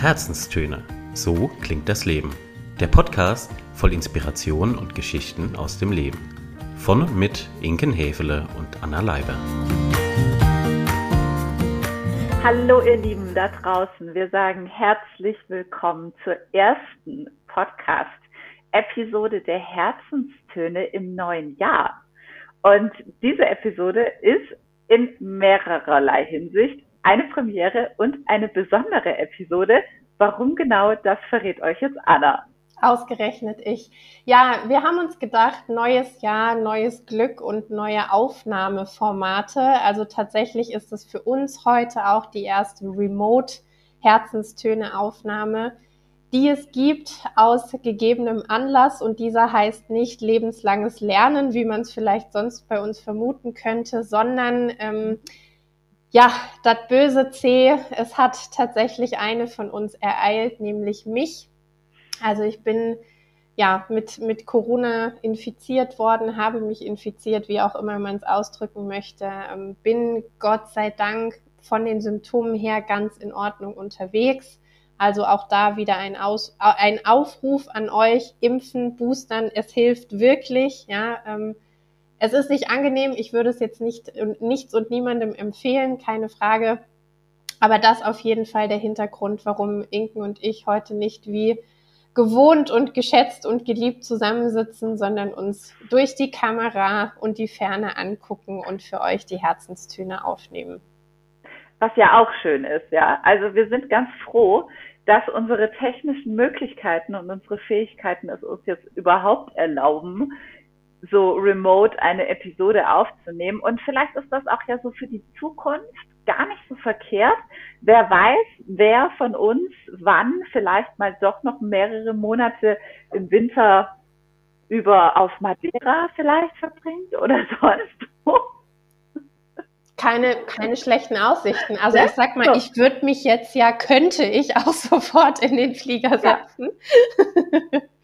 Herzenstöne. So klingt das Leben. Der Podcast voll Inspiration und Geschichten aus dem Leben. Von und mit Inken Hefele und Anna Leiber. Hallo ihr Lieben da draußen. Wir sagen herzlich willkommen zur ersten Podcast-Episode der Herzenstöne im neuen Jahr. Und diese Episode ist in mehrererlei Hinsicht eine Premiere und eine besondere Episode. Warum genau, das verrät euch jetzt Anna. Ausgerechnet ich. Ja, wir haben uns gedacht, neues Jahr, neues Glück und neue Aufnahmeformate. Also tatsächlich ist es für uns heute auch die erste Remote-Herzenstöne-Aufnahme, die es gibt aus gegebenem Anlass. Und dieser heißt nicht lebenslanges Lernen, wie man es vielleicht sonst bei uns vermuten könnte, sondern ähm, ja, das böse C, es hat tatsächlich eine von uns ereilt, nämlich mich. Also ich bin ja mit, mit Corona infiziert worden, habe mich infiziert, wie auch immer man es ausdrücken möchte, ähm, bin Gott sei Dank von den Symptomen her ganz in Ordnung unterwegs. Also auch da wieder ein, Aus, ein Aufruf an euch, impfen, boostern, es hilft wirklich, ja. Ähm, es ist nicht angenehm, ich würde es jetzt nicht nichts und niemandem empfehlen, keine Frage. Aber das auf jeden Fall der Hintergrund, warum Inken und ich heute nicht wie gewohnt und geschätzt und geliebt zusammensitzen, sondern uns durch die Kamera und die Ferne angucken und für euch die Herzenstöne aufnehmen. Was ja auch schön ist, ja. Also wir sind ganz froh, dass unsere technischen Möglichkeiten und unsere Fähigkeiten es uns jetzt überhaupt erlauben, so remote eine Episode aufzunehmen. Und vielleicht ist das auch ja so für die Zukunft gar nicht so verkehrt. Wer weiß, wer von uns wann vielleicht mal doch noch mehrere Monate im Winter über auf Madeira vielleicht verbringt oder sonst wo. Keine, keine schlechten Aussichten. Also ich sag mal, ich würde mich jetzt ja, könnte ich auch sofort in den Flieger setzen. Ja.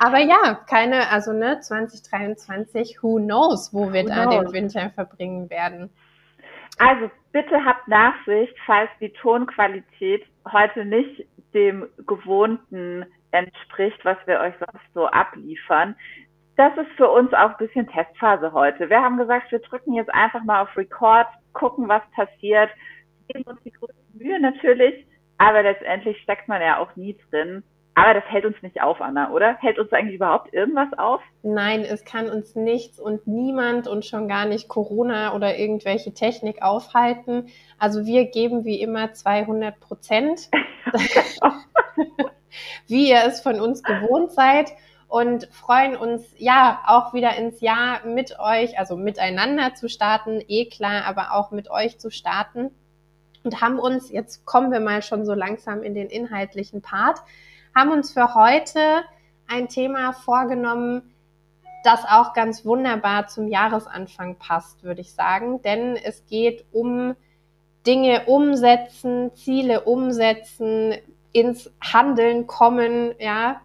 Aber ja, keine, also ne, 2023, who knows, wo wir who da knows. den Winter verbringen werden. Also bitte habt Nachsicht, falls die Tonqualität heute nicht dem gewohnten entspricht, was wir euch sonst so abliefern. Das ist für uns auch ein bisschen Testphase heute. Wir haben gesagt, wir drücken jetzt einfach mal auf Record, gucken, was passiert, geben uns die größte Mühe natürlich, aber letztendlich steckt man ja auch nie drin. Aber das hält uns nicht auf, Anna, oder? Hält uns eigentlich überhaupt irgendwas auf? Nein, es kann uns nichts und niemand und schon gar nicht Corona oder irgendwelche Technik aufhalten. Also wir geben wie immer 200 Prozent, wie ihr es von uns gewohnt seid und freuen uns ja auch wieder ins Jahr mit euch, also miteinander zu starten, eh klar, aber auch mit euch zu starten und haben uns, jetzt kommen wir mal schon so langsam in den inhaltlichen Part, haben uns für heute ein Thema vorgenommen, das auch ganz wunderbar zum Jahresanfang passt, würde ich sagen. Denn es geht um Dinge umsetzen, Ziele umsetzen, ins Handeln kommen, ja,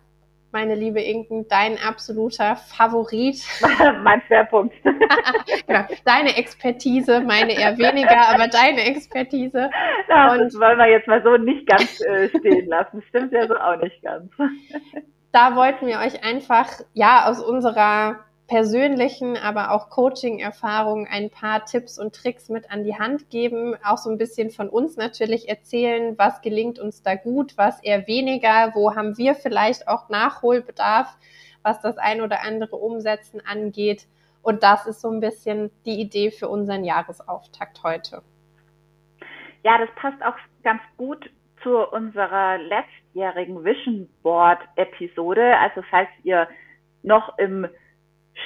meine liebe Inken, dein absoluter Favorit. mein Schwerpunkt. genau, deine Expertise, meine eher weniger, aber deine Expertise. Ja, und das wollen wir jetzt mal so nicht ganz äh, stehen lassen. Stimmt ja so auch nicht ganz. da wollten wir euch einfach, ja, aus unserer persönlichen, aber auch Coaching-Erfahrung ein paar Tipps und Tricks mit an die Hand geben, auch so ein bisschen von uns natürlich erzählen, was gelingt uns da gut, was eher weniger, wo haben wir vielleicht auch Nachholbedarf, was das ein oder andere Umsetzen angeht. Und das ist so ein bisschen die Idee für unseren Jahresauftakt heute. Ja, das passt auch ganz gut zu unserer letztjährigen Vision Board Episode. Also falls ihr noch im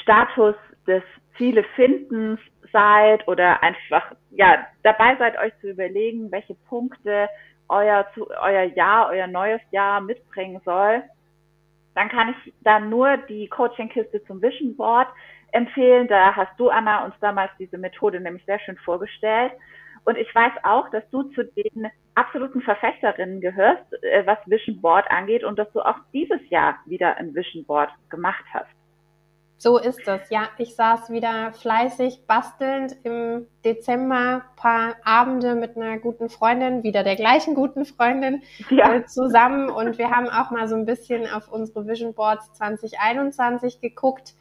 Status des Ziele findens seid oder einfach ja dabei seid, euch zu überlegen, welche Punkte euer euer Jahr, euer neues Jahr mitbringen soll, dann kann ich dann nur die Coaching-Kiste zum Vision Board empfehlen. Da hast du, Anna, uns damals diese Methode nämlich sehr schön vorgestellt. Und ich weiß auch, dass du zu den absoluten Verfechterinnen gehörst, äh, was Vision Board angeht und dass du auch dieses Jahr wieder ein Vision Board gemacht hast. So ist es. Ja, ich saß wieder fleißig bastelnd im Dezember paar Abende mit einer guten Freundin, wieder der gleichen guten Freundin ja. äh, zusammen und wir haben auch mal so ein bisschen auf unsere Vision Boards 2021 geguckt.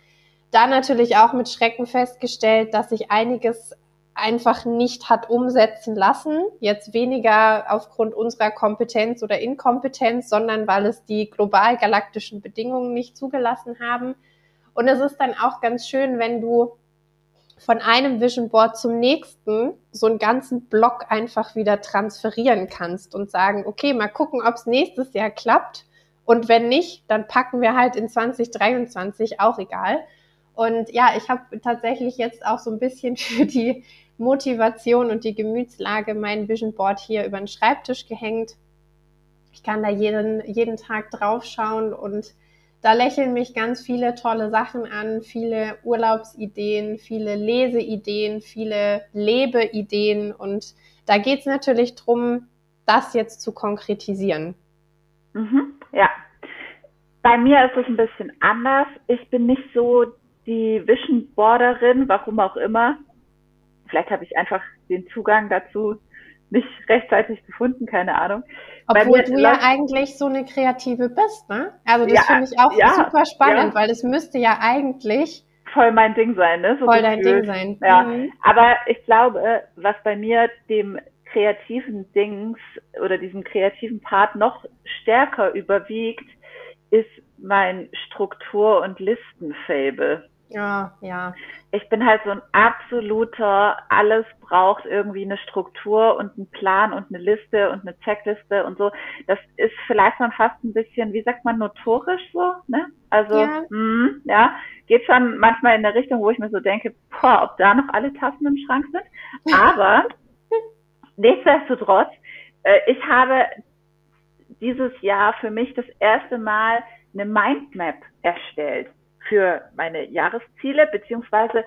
Da natürlich auch mit Schrecken festgestellt, dass sich einiges einfach nicht hat umsetzen lassen. Jetzt weniger aufgrund unserer Kompetenz oder Inkompetenz, sondern weil es die global galaktischen Bedingungen nicht zugelassen haben. Und es ist dann auch ganz schön, wenn du von einem Vision Board zum nächsten so einen ganzen Block einfach wieder transferieren kannst und sagen, okay, mal gucken, ob es nächstes Jahr klappt. Und wenn nicht, dann packen wir halt in 2023 auch egal. Und ja, ich habe tatsächlich jetzt auch so ein bisschen für die Motivation und die Gemütslage mein Vision Board hier über den Schreibtisch gehängt. Ich kann da jeden, jeden Tag draufschauen und da lächeln mich ganz viele tolle Sachen an, viele Urlaubsideen, viele Leseideen, viele Lebeideen und da geht es natürlich darum, das jetzt zu konkretisieren. Mhm, ja. Bei mir ist es ein bisschen anders. Ich bin nicht so die Vision Boarderin, warum auch immer. Vielleicht habe ich einfach den Zugang dazu nicht rechtzeitig gefunden, keine Ahnung. Obwohl du ja eigentlich so eine Kreative bist, ne? Also das ja, finde ich auch ja, super spannend, ja. weil das müsste ja eigentlich voll mein Ding sein, ne? So voll dein Ding sein. Ja, mhm. aber ich glaube, was bei mir dem kreativen Dings oder diesem kreativen Part noch stärker überwiegt, ist mein Struktur- und Listenfable. Ja, ja. Ich bin halt so ein absoluter, alles braucht irgendwie eine Struktur und einen Plan und eine Liste und eine Checkliste und so. Das ist vielleicht schon fast ein bisschen, wie sagt man, notorisch so, ne? Also, ja, mh, ja geht schon manchmal in der Richtung, wo ich mir so denke, boah, ob da noch alle Tassen im Schrank sind. Aber nichtsdestotrotz, äh, ich habe dieses Jahr für mich das erste Mal eine Mindmap erstellt für meine Jahresziele, beziehungsweise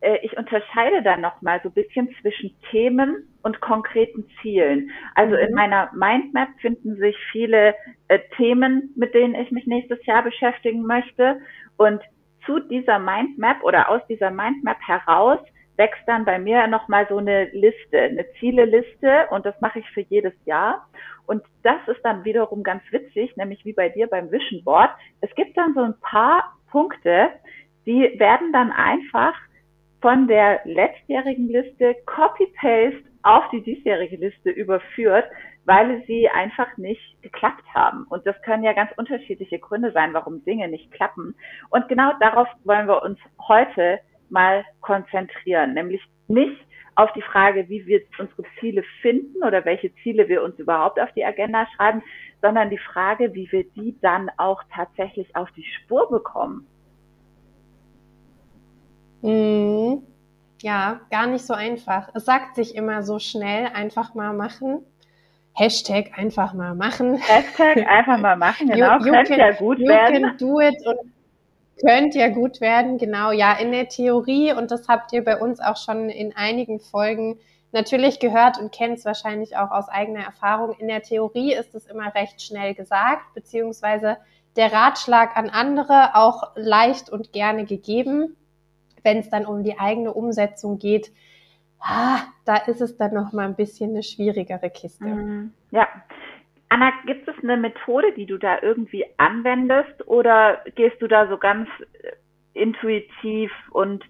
äh, ich unterscheide dann nochmal so ein bisschen zwischen Themen und konkreten Zielen. Also mhm. in meiner Mindmap finden sich viele äh, Themen, mit denen ich mich nächstes Jahr beschäftigen möchte. Und zu dieser Mindmap oder aus dieser Mindmap heraus wächst dann bei mir nochmal so eine Liste, eine Zieleliste und das mache ich für jedes Jahr. Und das ist dann wiederum ganz witzig, nämlich wie bei dir beim Vision Board. Es gibt dann so ein paar Punkte, die werden dann einfach von der letztjährigen Liste Copy-Paste auf die diesjährige Liste überführt, weil sie einfach nicht geklappt haben. Und das können ja ganz unterschiedliche Gründe sein, warum Dinge nicht klappen. Und genau darauf wollen wir uns heute mal konzentrieren, nämlich nicht auf die Frage, wie wir unsere Ziele finden oder welche Ziele wir uns überhaupt auf die Agenda schreiben, sondern die Frage, wie wir die dann auch tatsächlich auf die Spur bekommen. Mhm. Ja, gar nicht so einfach. Es sagt sich immer so schnell, einfach mal machen. Hashtag einfach mal machen. Hashtag einfach mal machen, genau. You, you Könnte can, ja gut you werden. Can do it und könnte ja gut werden, genau. Ja, in der Theorie, und das habt ihr bei uns auch schon in einigen Folgen natürlich gehört und kennt es wahrscheinlich auch aus eigener Erfahrung. In der Theorie ist es immer recht schnell gesagt, beziehungsweise der Ratschlag an andere auch leicht und gerne gegeben. Wenn es dann um die eigene Umsetzung geht, ah, da ist es dann noch mal ein bisschen eine schwierigere Kiste. Mhm. Ja. Anna, gibt es eine Methode, die du da irgendwie anwendest oder gehst du da so ganz intuitiv und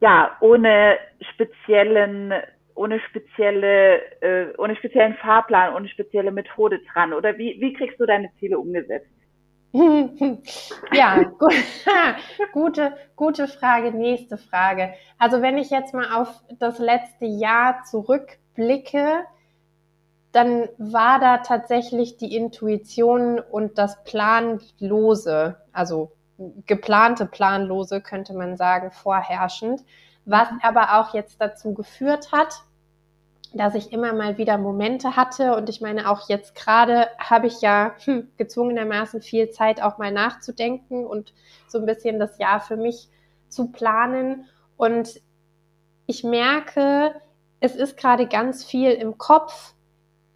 ja, ohne speziellen, ohne spezielle, äh, ohne speziellen Fahrplan, ohne spezielle Methode dran? Oder wie, wie kriegst du deine Ziele umgesetzt? ja, gu gute, gute Frage. Nächste Frage. Also wenn ich jetzt mal auf das letzte Jahr zurückblicke, dann war da tatsächlich die Intuition und das Planlose, also geplante Planlose, könnte man sagen, vorherrschend, was mhm. aber auch jetzt dazu geführt hat, dass ich immer mal wieder Momente hatte und ich meine, auch jetzt gerade habe ich ja hm, gezwungenermaßen viel Zeit auch mal nachzudenken und so ein bisschen das Jahr für mich zu planen und ich merke, es ist gerade ganz viel im Kopf.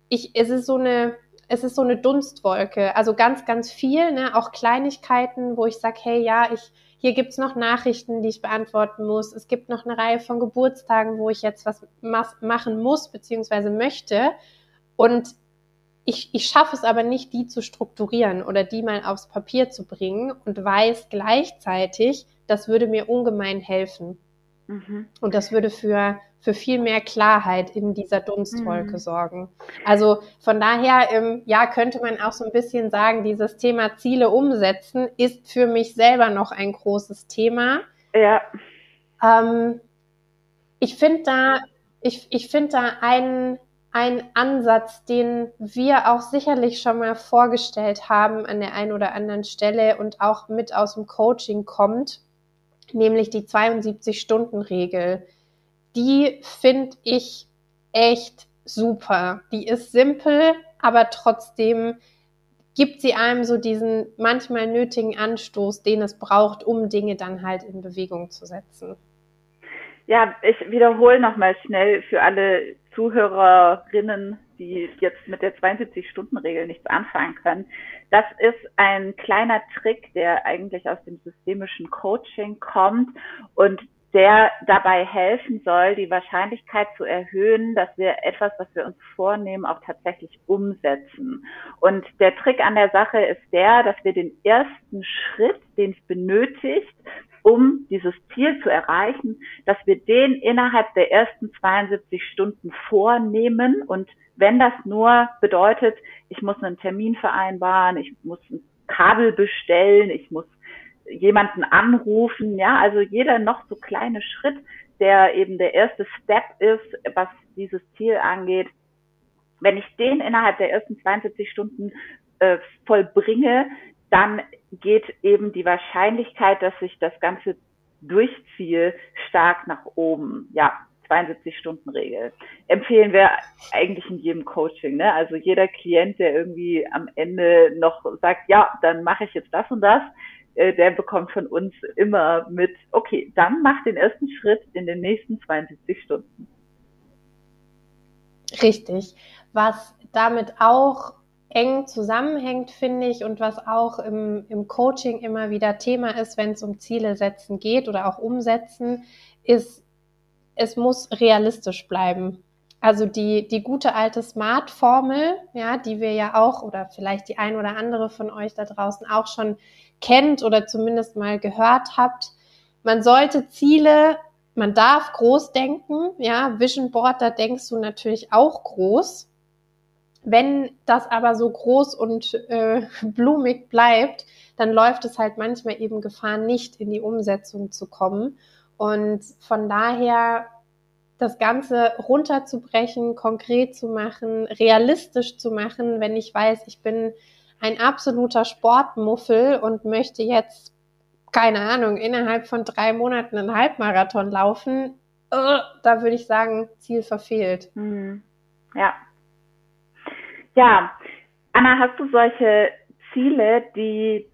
Ich, es ist so eine, es ist so eine Dunstwolke, also ganz, ganz viel, ne? auch Kleinigkeiten, wo ich sage, hey, ja, ich, hier gibt's noch Nachrichten, die ich beantworten muss. Es gibt noch eine Reihe von Geburtstagen, wo ich jetzt was machen muss bzw. möchte. Und ich, ich schaffe es aber nicht, die zu strukturieren oder die mal aufs Papier zu bringen und weiß gleichzeitig, das würde mir ungemein helfen. Mhm. Und das würde für, für viel mehr Klarheit in dieser Dunstwolke mhm. sorgen. Also von daher, ähm, ja, könnte man auch so ein bisschen sagen, dieses Thema Ziele umsetzen ist für mich selber noch ein großes Thema. Ja. Ähm, ich finde da, ich, ich finde da einen, ein Ansatz, den wir auch sicherlich schon mal vorgestellt haben an der einen oder anderen Stelle und auch mit aus dem Coaching kommt, nämlich die 72-Stunden-Regel. Die finde ich echt super. Die ist simpel, aber trotzdem gibt sie einem so diesen manchmal nötigen Anstoß, den es braucht, um Dinge dann halt in Bewegung zu setzen. Ja, ich wiederhole nochmal schnell für alle Zuhörerinnen, die jetzt mit der 72-Stunden-Regel nichts anfangen können. Das ist ein kleiner Trick, der eigentlich aus dem systemischen Coaching kommt und der dabei helfen soll, die Wahrscheinlichkeit zu erhöhen, dass wir etwas, was wir uns vornehmen, auch tatsächlich umsetzen. Und der Trick an der Sache ist der, dass wir den ersten Schritt, den es benötigt, um dieses Ziel zu erreichen, dass wir den innerhalb der ersten 72 Stunden vornehmen. Und wenn das nur bedeutet, ich muss einen Termin vereinbaren, ich muss ein Kabel bestellen, ich muss jemanden anrufen, ja, also jeder noch so kleine Schritt, der eben der erste Step ist, was dieses Ziel angeht, wenn ich den innerhalb der ersten 72 Stunden äh, vollbringe, dann geht eben die Wahrscheinlichkeit, dass ich das Ganze durchziehe, stark nach oben. Ja, 72-Stunden-Regel. Empfehlen wir eigentlich in jedem Coaching. Ne? Also jeder Klient, der irgendwie am Ende noch sagt, ja, dann mache ich jetzt das und das, äh, der bekommt von uns immer mit, okay, dann mach den ersten Schritt in den nächsten 72 Stunden. Richtig. Was damit auch eng zusammenhängt, finde ich, und was auch im, im Coaching immer wieder Thema ist, wenn es um Ziele setzen geht oder auch umsetzen, ist, es muss realistisch bleiben. Also die, die gute alte Smart-Formel, ja, die wir ja auch oder vielleicht die ein oder andere von euch da draußen auch schon kennt oder zumindest mal gehört habt. Man sollte Ziele, man darf groß denken, ja, Vision Board, da denkst du natürlich auch groß. Wenn das aber so groß und äh, blumig bleibt, dann läuft es halt manchmal eben Gefahr, nicht in die Umsetzung zu kommen. Und von daher das Ganze runterzubrechen, konkret zu machen, realistisch zu machen, wenn ich weiß, ich bin ein absoluter Sportmuffel und möchte jetzt, keine Ahnung, innerhalb von drei Monaten einen Halbmarathon laufen, uh, da würde ich sagen, Ziel verfehlt. Hm. Ja, ja, Anna, hast du solche Ziele, die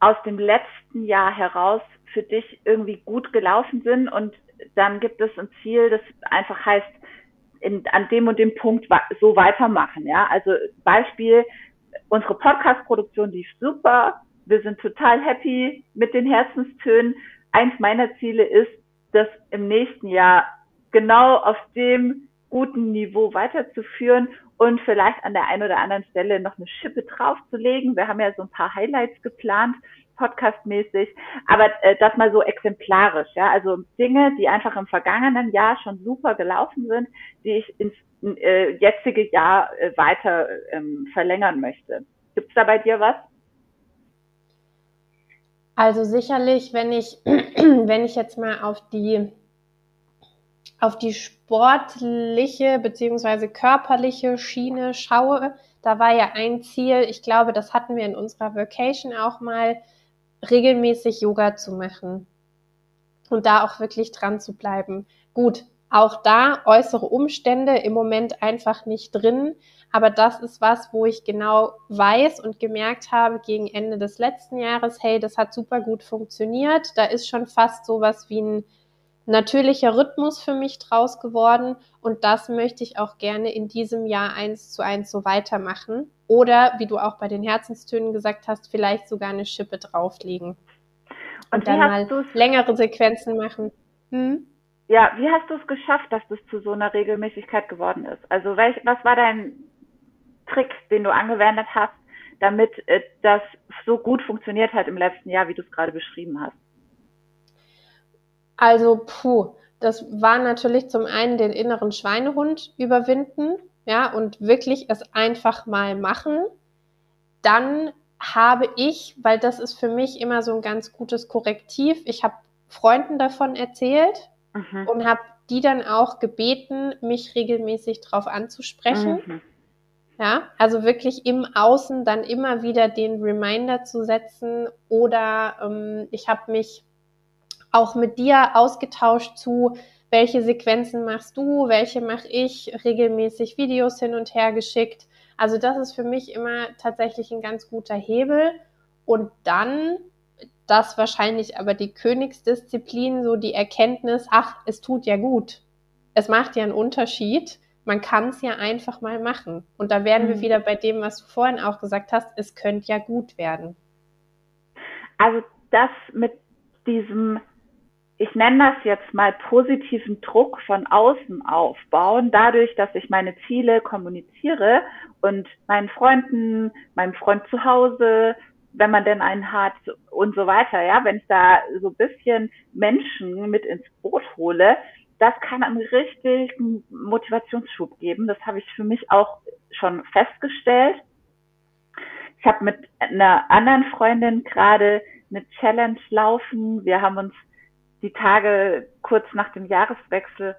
aus dem letzten Jahr heraus für dich irgendwie gut gelaufen sind und dann gibt es ein Ziel, das einfach heißt, in, an dem und dem Punkt so weitermachen. Ja, also Beispiel, unsere Podcast-Produktion lief super. Wir sind total happy mit den Herzenstönen. Eins meiner Ziele ist, das im nächsten Jahr genau auf dem guten Niveau weiterzuführen und vielleicht an der einen oder anderen Stelle noch eine Schippe draufzulegen. Wir haben ja so ein paar Highlights geplant, podcastmäßig, aber äh, das mal so exemplarisch, ja, also Dinge, die einfach im vergangenen Jahr schon super gelaufen sind, die ich ins äh, jetzige Jahr äh, weiter ähm, verlängern möchte. Gibt's da bei dir was? Also sicherlich, wenn ich, wenn ich jetzt mal auf die auf die sportliche beziehungsweise körperliche Schiene schaue, da war ja ein Ziel, ich glaube, das hatten wir in unserer Vacation auch mal, regelmäßig Yoga zu machen und da auch wirklich dran zu bleiben. Gut, auch da äußere Umstände im Moment einfach nicht drin, aber das ist was, wo ich genau weiß und gemerkt habe gegen Ende des letzten Jahres, hey, das hat super gut funktioniert, da ist schon fast sowas wie ein natürlicher Rhythmus für mich draus geworden und das möchte ich auch gerne in diesem Jahr eins zu eins so weitermachen. Oder wie du auch bei den Herzenstönen gesagt hast, vielleicht sogar eine Schippe drauflegen. Und, und dann mal längere Sequenzen machen. Hm? Ja, wie hast du es geschafft, dass das zu so einer Regelmäßigkeit geworden ist? Also welch, was war dein Trick, den du angewendet hast, damit äh, das so gut funktioniert hat im letzten Jahr, wie du es gerade beschrieben hast? Also, puh, das war natürlich zum einen den inneren Schweinehund überwinden, ja, und wirklich es einfach mal machen. Dann habe ich, weil das ist für mich immer so ein ganz gutes Korrektiv, ich habe Freunden davon erzählt mhm. und habe die dann auch gebeten, mich regelmäßig darauf anzusprechen. Mhm. Ja, also wirklich im Außen dann immer wieder den Reminder zu setzen oder ähm, ich habe mich auch mit dir ausgetauscht zu, welche Sequenzen machst du, welche mache ich, regelmäßig Videos hin und her geschickt. Also das ist für mich immer tatsächlich ein ganz guter Hebel. Und dann, das wahrscheinlich aber die Königsdisziplin, so die Erkenntnis, ach, es tut ja gut. Es macht ja einen Unterschied. Man kann es ja einfach mal machen. Und da werden mhm. wir wieder bei dem, was du vorhin auch gesagt hast, es könnte ja gut werden. Also das mit diesem ich nenne das jetzt mal positiven Druck von außen aufbauen, dadurch, dass ich meine Ziele kommuniziere und meinen Freunden, meinem Freund zu Hause, wenn man denn einen hat und so weiter, ja, wenn ich da so ein bisschen Menschen mit ins Boot hole, das kann einen richtigen Motivationsschub geben. Das habe ich für mich auch schon festgestellt. Ich habe mit einer anderen Freundin gerade eine Challenge laufen. Wir haben uns die Tage kurz nach dem Jahreswechsel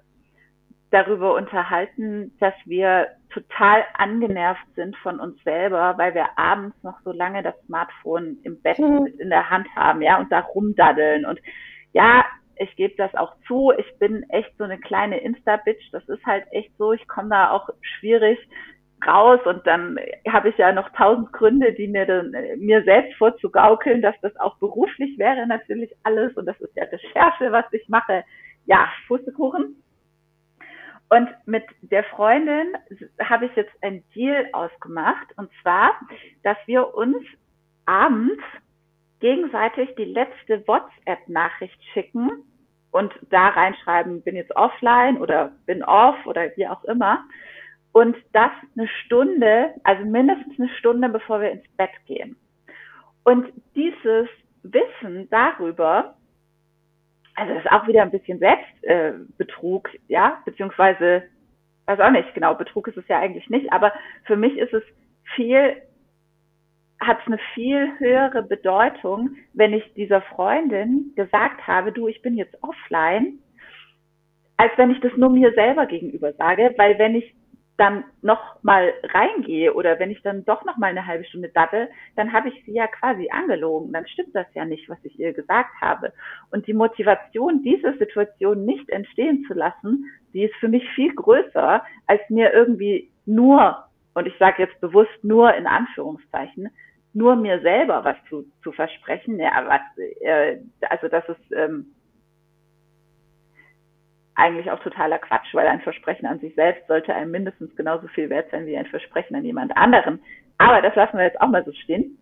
darüber unterhalten, dass wir total angenervt sind von uns selber, weil wir abends noch so lange das Smartphone im Bett mhm. in der Hand haben, ja, und da rumdaddeln. Und ja, ich gebe das auch zu, ich bin echt so eine kleine Insta-Bitch. Das ist halt echt so, ich komme da auch schwierig raus und dann habe ich ja noch tausend Gründe, die mir dann, mir selbst vorzugaukeln, dass das auch beruflich wäre natürlich alles und das ist ja Recherche, was ich mache. Ja, Pustekuchen. Und mit der Freundin habe ich jetzt ein Deal ausgemacht und zwar, dass wir uns abends gegenseitig die letzte WhatsApp-Nachricht schicken und da reinschreiben, bin jetzt offline oder bin off oder wie auch immer und das eine Stunde, also mindestens eine Stunde, bevor wir ins Bett gehen. Und dieses Wissen darüber, also das ist auch wieder ein bisschen Selbstbetrug, äh, ja, beziehungsweise, weiß auch nicht, genau, Betrug ist es ja eigentlich nicht, aber für mich ist es viel, hat es eine viel höhere Bedeutung, wenn ich dieser Freundin gesagt habe, du, ich bin jetzt offline, als wenn ich das nur mir selber gegenüber sage, weil wenn ich dann noch mal reingehe oder wenn ich dann doch noch mal eine halbe Stunde datte, dann habe ich sie ja quasi angelogen. Dann stimmt das ja nicht, was ich ihr gesagt habe. Und die Motivation, diese Situation nicht entstehen zu lassen, die ist für mich viel größer, als mir irgendwie nur, und ich sage jetzt bewusst nur in Anführungszeichen, nur mir selber was zu, zu versprechen. Ja, was, äh, also das ist ähm, eigentlich auch totaler Quatsch, weil ein Versprechen an sich selbst sollte einem mindestens genauso viel wert sein wie ein Versprechen an jemand anderen. Aber das lassen wir jetzt auch mal so stehen.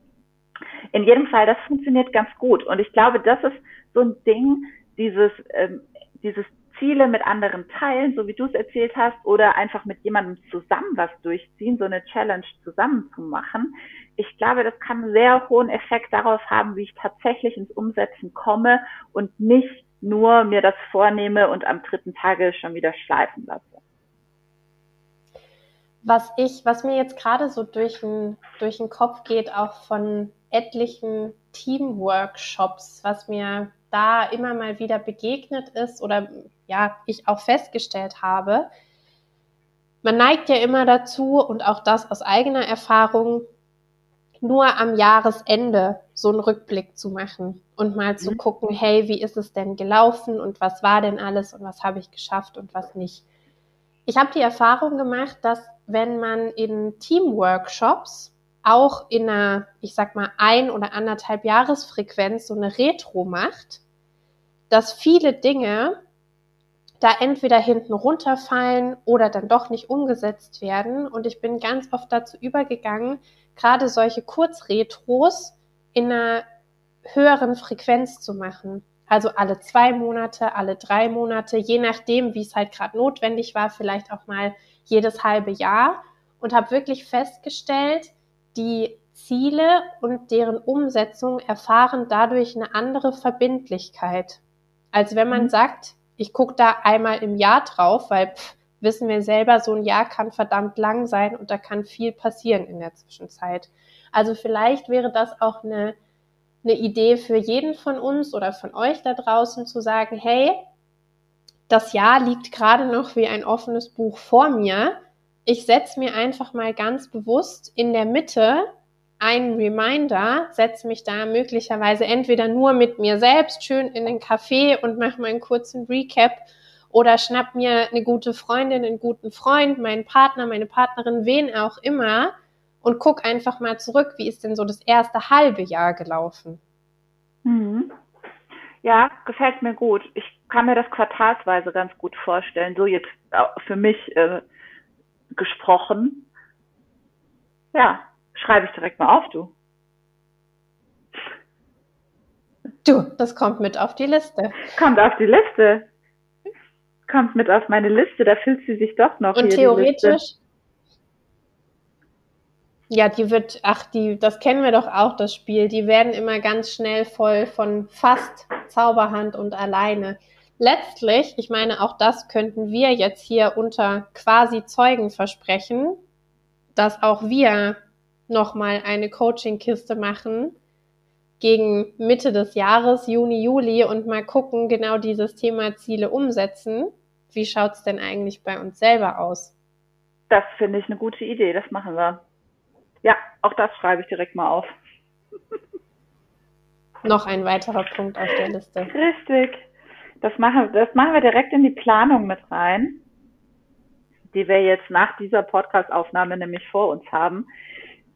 In jedem Fall, das funktioniert ganz gut. Und ich glaube, das ist so ein Ding, dieses, ähm, dieses Ziele mit anderen teilen, so wie du es erzählt hast, oder einfach mit jemandem zusammen was durchziehen, so eine Challenge zusammen zu machen. Ich glaube, das kann einen sehr hohen Effekt darauf haben, wie ich tatsächlich ins Umsetzen komme und nicht nur mir das vornehme und am dritten Tage schon wieder schleifen lasse. Was ich, was mir jetzt gerade so durch den, durch den Kopf geht, auch von etlichen Teamworkshops, was mir da immer mal wieder begegnet ist oder ja, ich auch festgestellt habe, man neigt ja immer dazu und auch das aus eigener Erfahrung, nur am Jahresende so einen Rückblick zu machen und mal mhm. zu gucken, hey, wie ist es denn gelaufen und was war denn alles und was habe ich geschafft und was nicht. Ich habe die Erfahrung gemacht, dass wenn man in Teamworkshops auch in einer, ich sag mal, ein oder anderthalb Jahresfrequenz so eine Retro macht, dass viele Dinge da entweder hinten runterfallen oder dann doch nicht umgesetzt werden. Und ich bin ganz oft dazu übergegangen, gerade solche Kurzretros in einer höheren Frequenz zu machen. Also alle zwei Monate, alle drei Monate, je nachdem, wie es halt gerade notwendig war, vielleicht auch mal jedes halbe Jahr. Und habe wirklich festgestellt, die Ziele und deren Umsetzung erfahren dadurch eine andere Verbindlichkeit. Als wenn man mhm. sagt, ich gucke da einmal im Jahr drauf, weil pff, wissen wir selber, so ein Jahr kann verdammt lang sein und da kann viel passieren in der Zwischenzeit. Also vielleicht wäre das auch eine, eine Idee für jeden von uns oder von euch da draußen zu sagen, hey, das Jahr liegt gerade noch wie ein offenes Buch vor mir. Ich setze mir einfach mal ganz bewusst in der Mitte einen Reminder, setze mich da möglicherweise entweder nur mit mir selbst schön in den Café und mache mal einen kurzen Recap oder schnapp mir eine gute Freundin, einen guten Freund, meinen Partner, meine Partnerin, wen auch immer und guck einfach mal zurück, wie ist denn so das erste halbe Jahr gelaufen. Mhm. Ja, gefällt mir gut. Ich kann mir das quartalsweise ganz gut vorstellen, so jetzt für mich äh, gesprochen. Ja, Schreibe ich direkt mal auf, du. Du, das kommt mit auf die Liste. Kommt auf die Liste. Kommt mit auf meine Liste, da fühlt sie sich doch noch. Und theoretisch. Ja, die wird, ach, die, das kennen wir doch auch, das Spiel. Die werden immer ganz schnell voll von fast Zauberhand und alleine. Letztlich, ich meine, auch das könnten wir jetzt hier unter quasi Zeugen versprechen, dass auch wir nochmal eine Coaching-Kiste machen gegen Mitte des Jahres, Juni, Juli und mal gucken, genau dieses Thema Ziele umsetzen. Wie schaut's denn eigentlich bei uns selber aus? Das finde ich eine gute Idee, das machen wir. Ja, auch das schreibe ich direkt mal auf. Noch ein weiterer Punkt auf der Liste. Richtig. Das machen, das machen wir direkt in die Planung mit rein, die wir jetzt nach dieser Podcast-Aufnahme nämlich vor uns haben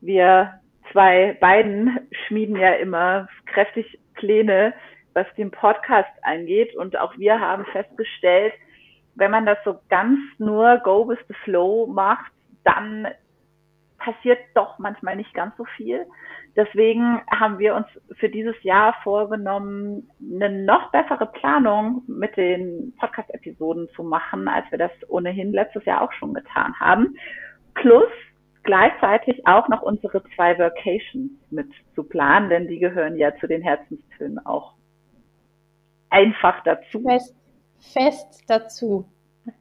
wir zwei beiden schmieden ja immer kräftig Pläne, was den Podcast angeht. Und auch wir haben festgestellt, wenn man das so ganz nur go with the flow macht, dann passiert doch manchmal nicht ganz so viel. Deswegen haben wir uns für dieses Jahr vorgenommen, eine noch bessere Planung mit den Podcast-Episoden zu machen, als wir das ohnehin letztes Jahr auch schon getan haben. Plus gleichzeitig auch noch unsere zwei Vacations mit zu planen, denn die gehören ja zu den Herzenstönen auch einfach dazu. Fest, fest dazu.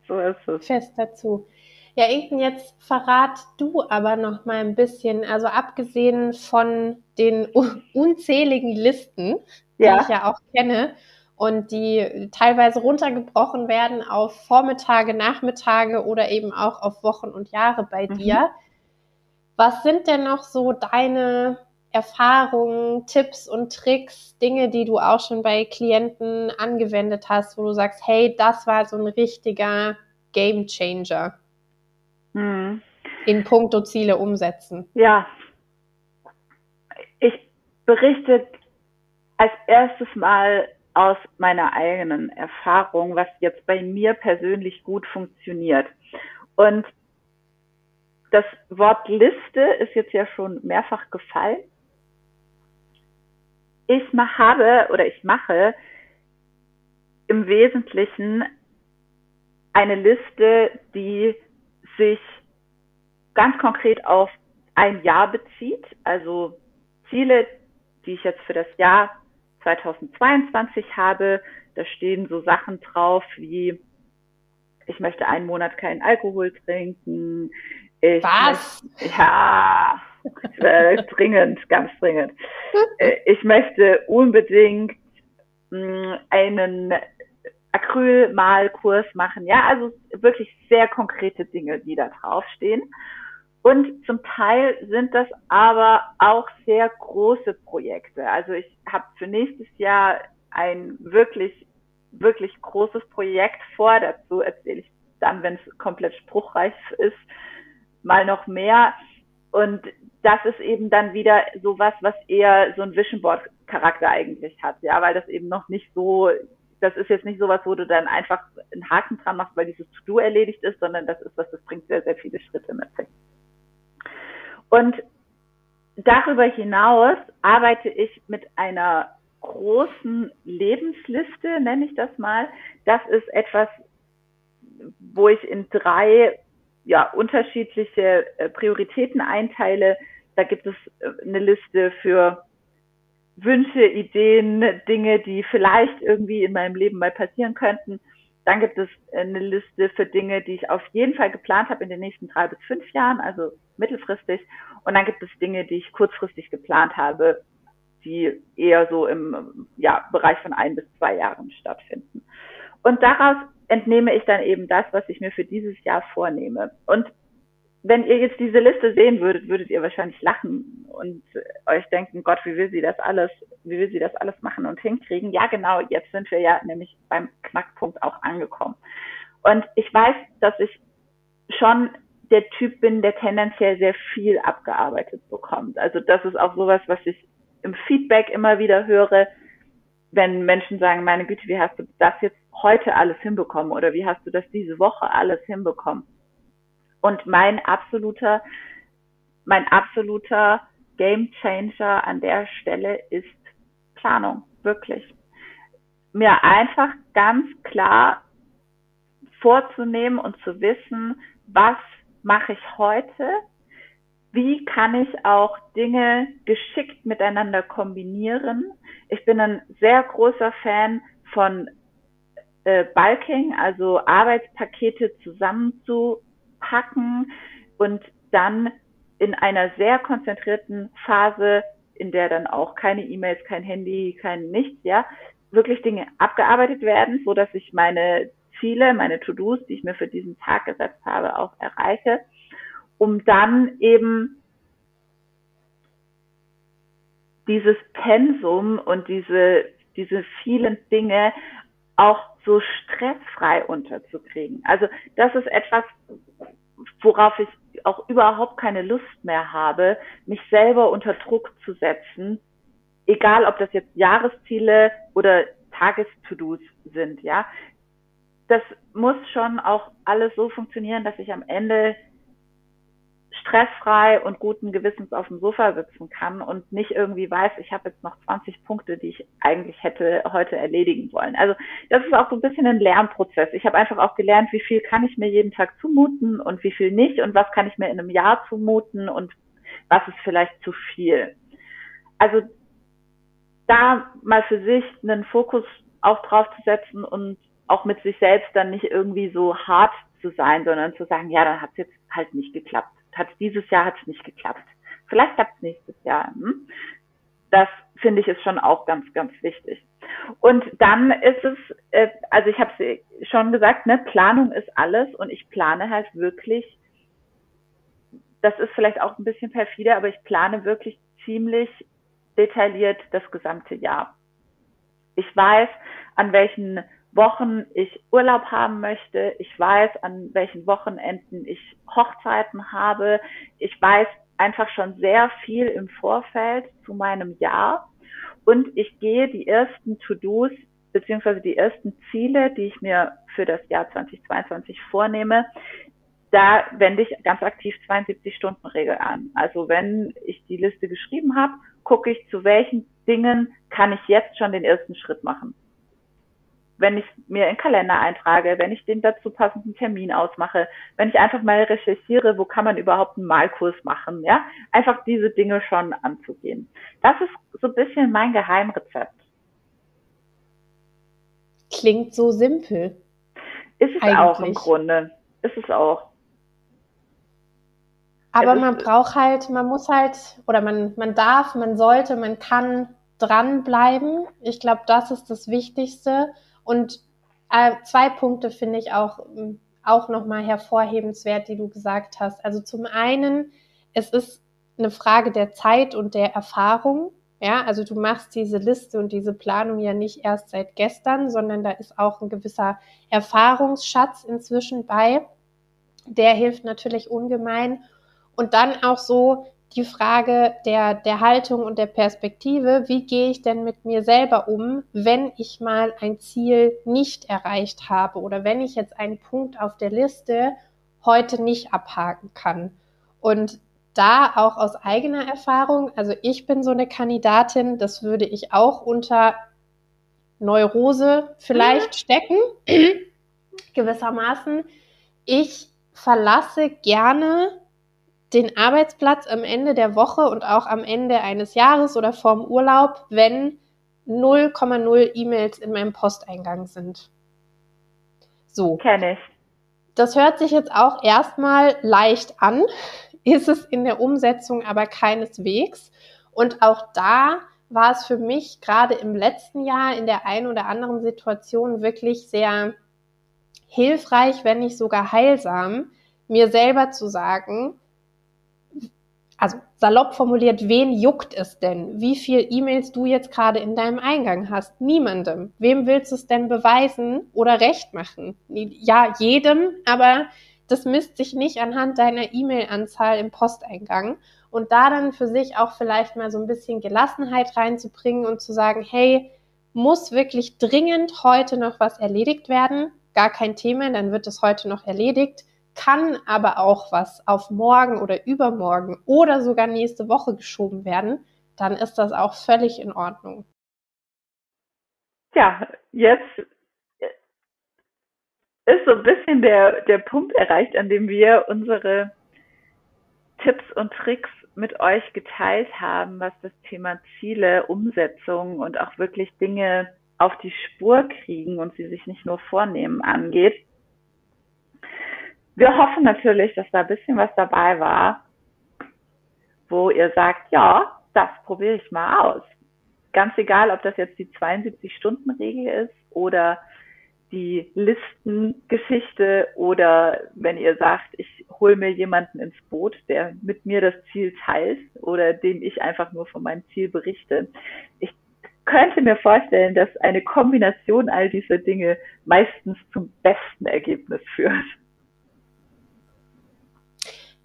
So ist es. Fest dazu. Ja, Inken, jetzt verrat du aber noch mal ein bisschen, also abgesehen von den unzähligen Listen, die ja. ich ja auch kenne und die teilweise runtergebrochen werden auf Vormittage, Nachmittage oder eben auch auf Wochen und Jahre bei mhm. dir. Was sind denn noch so deine Erfahrungen, Tipps und Tricks, Dinge, die du auch schon bei Klienten angewendet hast, wo du sagst, hey, das war so ein richtiger Game Changer hm. in puncto Ziele umsetzen? Ja, ich berichte als erstes mal aus meiner eigenen Erfahrung, was jetzt bei mir persönlich gut funktioniert. Und das Wort Liste ist jetzt ja schon mehrfach gefallen. Ich habe oder ich mache im Wesentlichen eine Liste, die sich ganz konkret auf ein Jahr bezieht, also Ziele, die ich jetzt für das Jahr 2022 habe. Da stehen so Sachen drauf wie, ich möchte einen Monat keinen Alkohol trinken, ich Was? Möchte, ja, dringend, ganz dringend. Äh, ich möchte unbedingt mm, einen Acrylmalkurs machen. Ja, also wirklich sehr konkrete Dinge, die da draufstehen. Und zum Teil sind das aber auch sehr große Projekte. Also ich habe für nächstes Jahr ein wirklich, wirklich großes Projekt vor. Dazu erzähle ich dann, wenn es komplett spruchreich ist, mal noch mehr. Und das ist eben dann wieder sowas, was eher so ein Vision Board Charakter eigentlich hat, ja, weil das eben noch nicht so das ist jetzt nicht sowas, wo du dann einfach einen Haken dran machst, weil dieses To-Do erledigt ist, sondern das ist was, das bringt sehr, sehr viele Schritte mit sich. Und darüber hinaus arbeite ich mit einer großen Lebensliste, nenne ich das mal. Das ist etwas, wo ich in drei ja, unterschiedliche äh, Prioritäten einteile. Da gibt es äh, eine Liste für Wünsche, Ideen, Dinge, die vielleicht irgendwie in meinem Leben mal passieren könnten. Dann gibt es eine Liste für Dinge, die ich auf jeden Fall geplant habe in den nächsten drei bis fünf Jahren, also mittelfristig. Und dann gibt es Dinge, die ich kurzfristig geplant habe, die eher so im ja, Bereich von ein bis zwei Jahren stattfinden. Und daraus entnehme ich dann eben das, was ich mir für dieses Jahr vornehme. Und wenn ihr jetzt diese Liste sehen würdet, würdet ihr wahrscheinlich lachen und euch denken, Gott, wie will sie das alles, wie will sie das alles machen und hinkriegen? Ja, genau, jetzt sind wir ja nämlich beim Knackpunkt auch angekommen. Und ich weiß, dass ich schon der Typ bin, der tendenziell sehr viel abgearbeitet bekommt. Also das ist auch sowas, was ich im Feedback immer wieder höre, wenn Menschen sagen, meine Güte, wie hast du das jetzt heute alles hinbekommen oder wie hast du das diese Woche alles hinbekommen? Und mein absoluter, mein absoluter Game Changer an der Stelle ist Planung, wirklich. Mir einfach ganz klar vorzunehmen und zu wissen, was mache ich heute, wie kann ich auch Dinge geschickt miteinander kombinieren. Ich bin ein sehr großer Fan von äh, Bulking, also Arbeitspakete zusammenzupacken und dann in einer sehr konzentrierten Phase, in der dann auch keine E-Mails, kein Handy, kein nichts, ja, wirklich Dinge abgearbeitet werden, so dass ich meine Ziele, meine To-Dos, die ich mir für diesen Tag gesetzt habe, auch erreiche, um dann eben dieses Pensum und diese, diese vielen Dinge auch so stressfrei unterzukriegen. Also das ist etwas, worauf ich auch überhaupt keine Lust mehr habe, mich selber unter Druck zu setzen, egal ob das jetzt Jahresziele oder Tages-To-Dos sind, ja. Das muss schon auch alles so funktionieren, dass ich am Ende stressfrei und guten Gewissens auf dem Sofa sitzen kann und nicht irgendwie weiß, ich habe jetzt noch 20 Punkte, die ich eigentlich hätte heute erledigen wollen. Also das ist auch so ein bisschen ein Lernprozess. Ich habe einfach auch gelernt, wie viel kann ich mir jeden Tag zumuten und wie viel nicht und was kann ich mir in einem Jahr zumuten und was ist vielleicht zu viel. Also da mal für sich einen Fokus auch drauf zu setzen und auch mit sich selbst dann nicht irgendwie so hart zu sein, sondern zu sagen, ja, dann hat es jetzt halt nicht geklappt hat dieses Jahr hat es nicht geklappt. Vielleicht klappt es nächstes Jahr. Hm? Das finde ich ist schon auch ganz, ganz wichtig. Und dann ist es, äh, also ich habe es schon gesagt, ne, Planung ist alles und ich plane halt wirklich, das ist vielleicht auch ein bisschen perfide, aber ich plane wirklich ziemlich detailliert das gesamte Jahr. Ich weiß, an welchen Wochen ich Urlaub haben möchte. Ich weiß, an welchen Wochenenden ich Hochzeiten habe. Ich weiß einfach schon sehr viel im Vorfeld zu meinem Jahr. Und ich gehe die ersten To-Dos beziehungsweise die ersten Ziele, die ich mir für das Jahr 2022 vornehme, da wende ich ganz aktiv 72-Stunden-Regel an. Also wenn ich die Liste geschrieben habe, gucke ich, zu welchen Dingen kann ich jetzt schon den ersten Schritt machen wenn ich mir in Kalender eintrage, wenn ich den dazu passenden Termin ausmache, wenn ich einfach mal recherchiere, wo kann man überhaupt einen Malkurs machen, ja, einfach diese Dinge schon anzugehen. Das ist so ein bisschen mein Geheimrezept. Klingt so simpel. Ist es Eigentlich. auch im Grunde. Ist es auch. Aber man braucht halt, man muss halt, oder man, man darf, man sollte, man kann dranbleiben. Ich glaube, das ist das Wichtigste. Und äh, zwei Punkte finde ich auch, ähm, auch nochmal hervorhebenswert, die du gesagt hast. Also zum einen, es ist eine Frage der Zeit und der Erfahrung. Ja, also du machst diese Liste und diese Planung ja nicht erst seit gestern, sondern da ist auch ein gewisser Erfahrungsschatz inzwischen bei. Der hilft natürlich ungemein. Und dann auch so die Frage der, der Haltung und der Perspektive, wie gehe ich denn mit mir selber um, wenn ich mal ein Ziel nicht erreicht habe oder wenn ich jetzt einen Punkt auf der Liste heute nicht abhaken kann. Und da auch aus eigener Erfahrung, also ich bin so eine Kandidatin, das würde ich auch unter Neurose vielleicht mhm. stecken, gewissermaßen. Ich verlasse gerne den Arbeitsplatz am Ende der Woche und auch am Ende eines Jahres oder vorm Urlaub, wenn 0,0 E-Mails in meinem Posteingang sind. So. Kenne ich. Das hört sich jetzt auch erstmal leicht an, ist es in der Umsetzung aber keineswegs. Und auch da war es für mich gerade im letzten Jahr in der einen oder anderen Situation wirklich sehr hilfreich, wenn nicht sogar heilsam, mir selber zu sagen, also salopp formuliert, wen juckt es denn, wie viel E-Mails du jetzt gerade in deinem Eingang hast? Niemandem. Wem willst du es denn beweisen oder recht machen? Ja, jedem, aber das misst sich nicht anhand deiner E-Mail-Anzahl im Posteingang. Und da dann für sich auch vielleicht mal so ein bisschen Gelassenheit reinzubringen und zu sagen, hey, muss wirklich dringend heute noch was erledigt werden? Gar kein Thema, dann wird es heute noch erledigt kann aber auch was auf morgen oder übermorgen oder sogar nächste Woche geschoben werden, dann ist das auch völlig in Ordnung. Ja, jetzt ist so ein bisschen der, der Punkt erreicht, an dem wir unsere Tipps und Tricks mit euch geteilt haben, was das Thema Ziele, Umsetzung und auch wirklich Dinge auf die Spur kriegen und sie sich nicht nur vornehmen angeht. Wir hoffen natürlich, dass da ein bisschen was dabei war, wo ihr sagt, ja, das probiere ich mal aus. Ganz egal, ob das jetzt die 72-Stunden-Regel ist oder die Listengeschichte oder wenn ihr sagt, ich hole mir jemanden ins Boot, der mit mir das Ziel teilt oder dem ich einfach nur von meinem Ziel berichte. Ich könnte mir vorstellen, dass eine Kombination all dieser Dinge meistens zum besten Ergebnis führt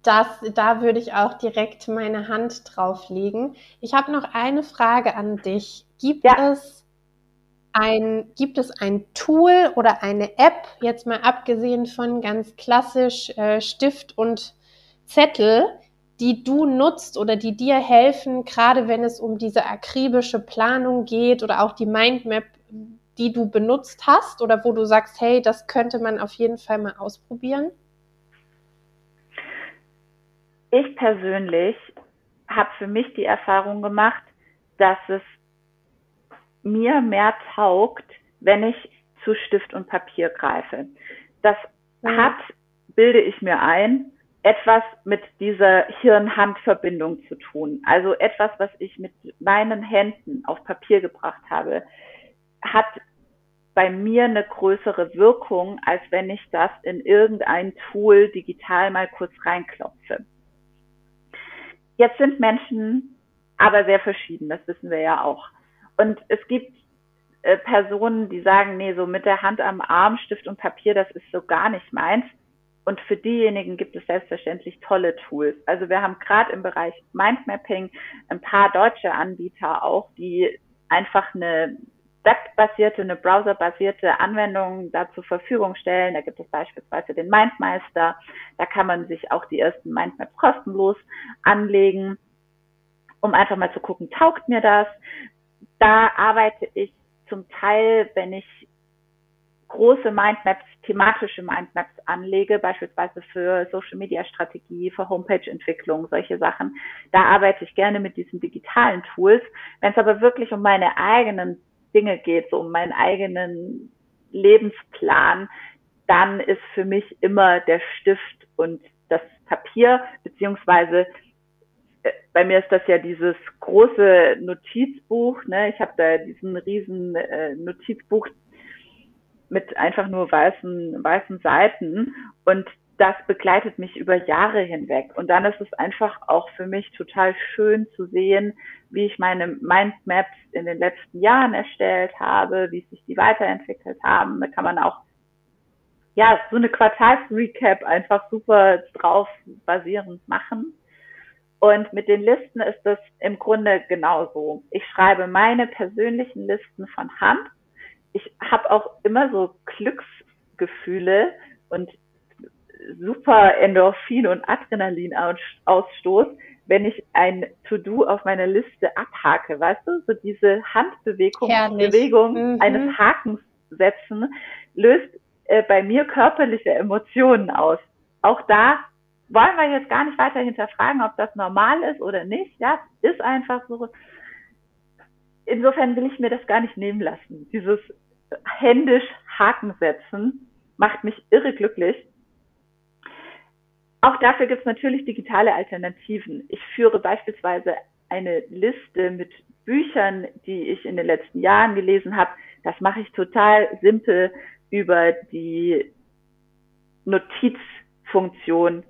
das, da würde ich auch direkt meine Hand drauf legen. Ich habe noch eine Frage an dich. Gibt ja. es ein, gibt es ein Tool oder eine App, jetzt mal abgesehen von ganz klassisch äh, Stift und Zettel, die du nutzt oder die dir helfen, gerade wenn es um diese akribische Planung geht oder auch die Mindmap, die du benutzt hast oder wo du sagst, hey, das könnte man auf jeden Fall mal ausprobieren? Ich persönlich habe für mich die Erfahrung gemacht, dass es mir mehr taugt, wenn ich zu Stift und Papier greife. Das mhm. hat, bilde ich mir ein, etwas mit dieser Hirn-Hand-Verbindung zu tun. Also etwas, was ich mit meinen Händen auf Papier gebracht habe, hat bei mir eine größere Wirkung, als wenn ich das in irgendein Tool digital mal kurz reinklopfe. Jetzt sind Menschen aber sehr verschieden, das wissen wir ja auch. Und es gibt äh, Personen, die sagen, nee, so mit der Hand am Arm, Stift und Papier, das ist so gar nicht meins. Und für diejenigen gibt es selbstverständlich tolle Tools. Also wir haben gerade im Bereich Mindmapping ein paar deutsche Anbieter auch, die einfach eine webbasierte, eine browserbasierte Anwendung da zur Verfügung stellen. Da gibt es beispielsweise den Mindmeister. Da kann man sich auch die ersten Mindmaps kostenlos anlegen, um einfach mal zu gucken, taugt mir das? Da arbeite ich zum Teil, wenn ich große Mindmaps, thematische Mindmaps anlege, beispielsweise für Social Media Strategie, für Homepage Entwicklung, solche Sachen. Da arbeite ich gerne mit diesen digitalen Tools. Wenn es aber wirklich um meine eigenen Dinge geht, so um meinen eigenen Lebensplan, dann ist für mich immer der Stift und das Papier, beziehungsweise äh, bei mir ist das ja dieses große Notizbuch, ne? Ich habe da diesen riesen äh, Notizbuch mit einfach nur weißen, weißen Seiten und das begleitet mich über Jahre hinweg. Und dann ist es einfach auch für mich total schön zu sehen, wie ich meine Mindmaps in den letzten Jahren erstellt habe, wie sich die weiterentwickelt haben. Da kann man auch ja so eine Quartalsrecap einfach super drauf basierend machen. Und mit den Listen ist das im Grunde genauso. Ich schreibe meine persönlichen Listen von Hand. Ich habe auch immer so Glücksgefühle und super Endorphin und Adrenalinausstoß, wenn ich ein To-Do auf meiner Liste abhake, weißt du? So diese Handbewegung Bewegung mhm. eines Hakens setzen, löst äh, bei mir körperliche Emotionen aus. Auch da wollen wir jetzt gar nicht weiter hinterfragen, ob das normal ist oder nicht. Ja, ist einfach so. Insofern will ich mir das gar nicht nehmen lassen. Dieses händisch Haken setzen macht mich irre glücklich. Auch dafür gibt es natürlich digitale Alternativen. Ich führe beispielsweise eine Liste mit Büchern, die ich in den letzten Jahren gelesen habe. Das mache ich total simpel über die Notizfunktion,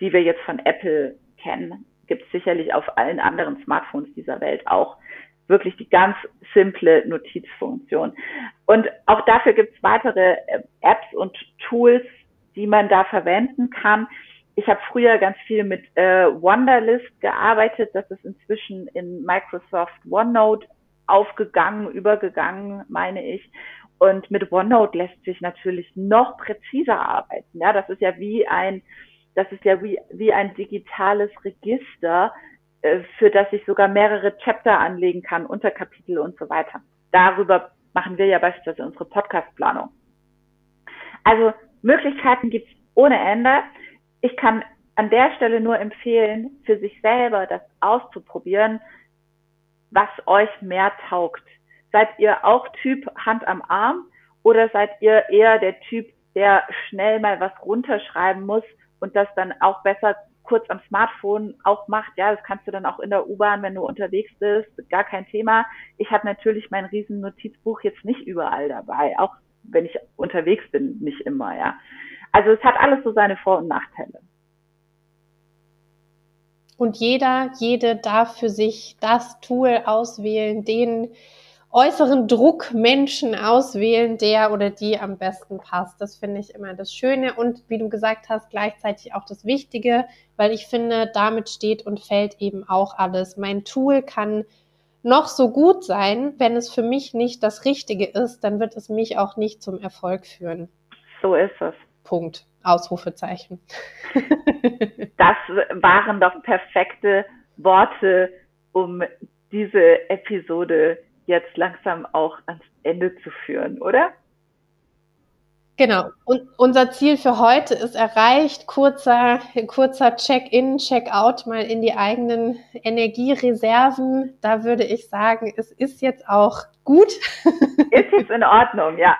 die wir jetzt von Apple kennen. Gibt es sicherlich auf allen anderen Smartphones dieser Welt auch wirklich die ganz simple Notizfunktion. Und auch dafür gibt es weitere äh, Apps und Tools, die man da verwenden kann ich habe früher ganz viel mit äh, Wonderlist gearbeitet. Das ist inzwischen in Microsoft OneNote aufgegangen, übergegangen, meine ich. Und mit OneNote lässt sich natürlich noch präziser arbeiten. Ja, das ist ja wie ein, das ist ja wie, wie ein digitales Register, äh, für das ich sogar mehrere Chapter anlegen kann, Unterkapitel und so weiter. Darüber machen wir ja beispielsweise unsere Podcastplanung. Also Möglichkeiten gibt's ohne Ende ich kann an der Stelle nur empfehlen, für sich selber das auszuprobieren, was euch mehr taugt. Seid ihr auch Typ Hand am Arm oder seid ihr eher der Typ, der schnell mal was runterschreiben muss und das dann auch besser kurz am Smartphone auch macht. Ja, das kannst du dann auch in der U-Bahn, wenn du unterwegs bist, gar kein Thema. Ich habe natürlich mein riesen Notizbuch jetzt nicht überall dabei, auch wenn ich unterwegs bin, nicht immer, ja. Also es hat alles so seine Vor- und Nachteile. Und jeder, jede darf für sich das Tool auswählen, den äußeren Druckmenschen auswählen, der oder die am besten passt. Das finde ich immer das Schöne und wie du gesagt hast, gleichzeitig auch das Wichtige, weil ich finde, damit steht und fällt eben auch alles. Mein Tool kann noch so gut sein, wenn es für mich nicht das Richtige ist, dann wird es mich auch nicht zum Erfolg führen. So ist es. Punkt. Ausrufezeichen. das waren doch perfekte Worte, um diese Episode jetzt langsam auch ans Ende zu führen, oder? Genau. Und unser Ziel für heute ist erreicht. Kurzer, kurzer Check-in, Check-out mal in die eigenen Energiereserven. Da würde ich sagen, es ist jetzt auch gut. Ist jetzt in Ordnung, ja.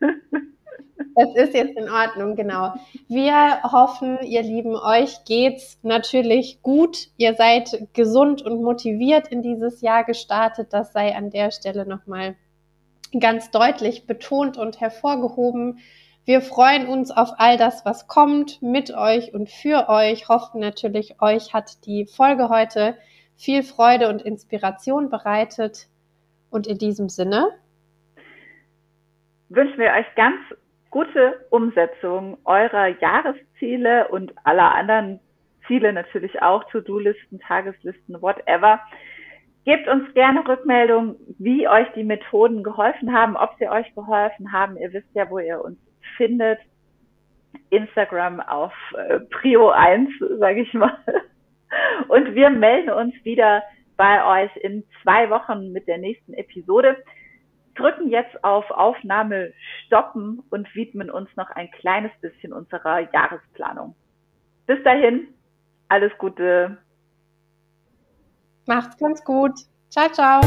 Es ist jetzt in Ordnung, genau. Wir hoffen, ihr Lieben, euch geht's natürlich gut. Ihr seid gesund und motiviert in dieses Jahr gestartet. Das sei an der Stelle nochmal ganz deutlich betont und hervorgehoben. Wir freuen uns auf all das, was kommt, mit euch und für euch. Hoffen natürlich, euch hat die Folge heute viel Freude und Inspiration bereitet. Und in diesem Sinne wünschen wir euch ganz gute Umsetzung eurer Jahresziele und aller anderen Ziele natürlich auch, To-Do-Listen, Tageslisten, whatever. Gebt uns gerne Rückmeldung, wie euch die Methoden geholfen haben, ob sie euch geholfen haben. Ihr wisst ja, wo ihr uns findet. Instagram auf äh, Prio 1, sage ich mal. Und wir melden uns wieder bei euch in zwei Wochen mit der nächsten Episode drücken jetzt auf Aufnahme stoppen und widmen uns noch ein kleines bisschen unserer Jahresplanung. Bis dahin, alles Gute. Macht's ganz gut. Ciao, ciao.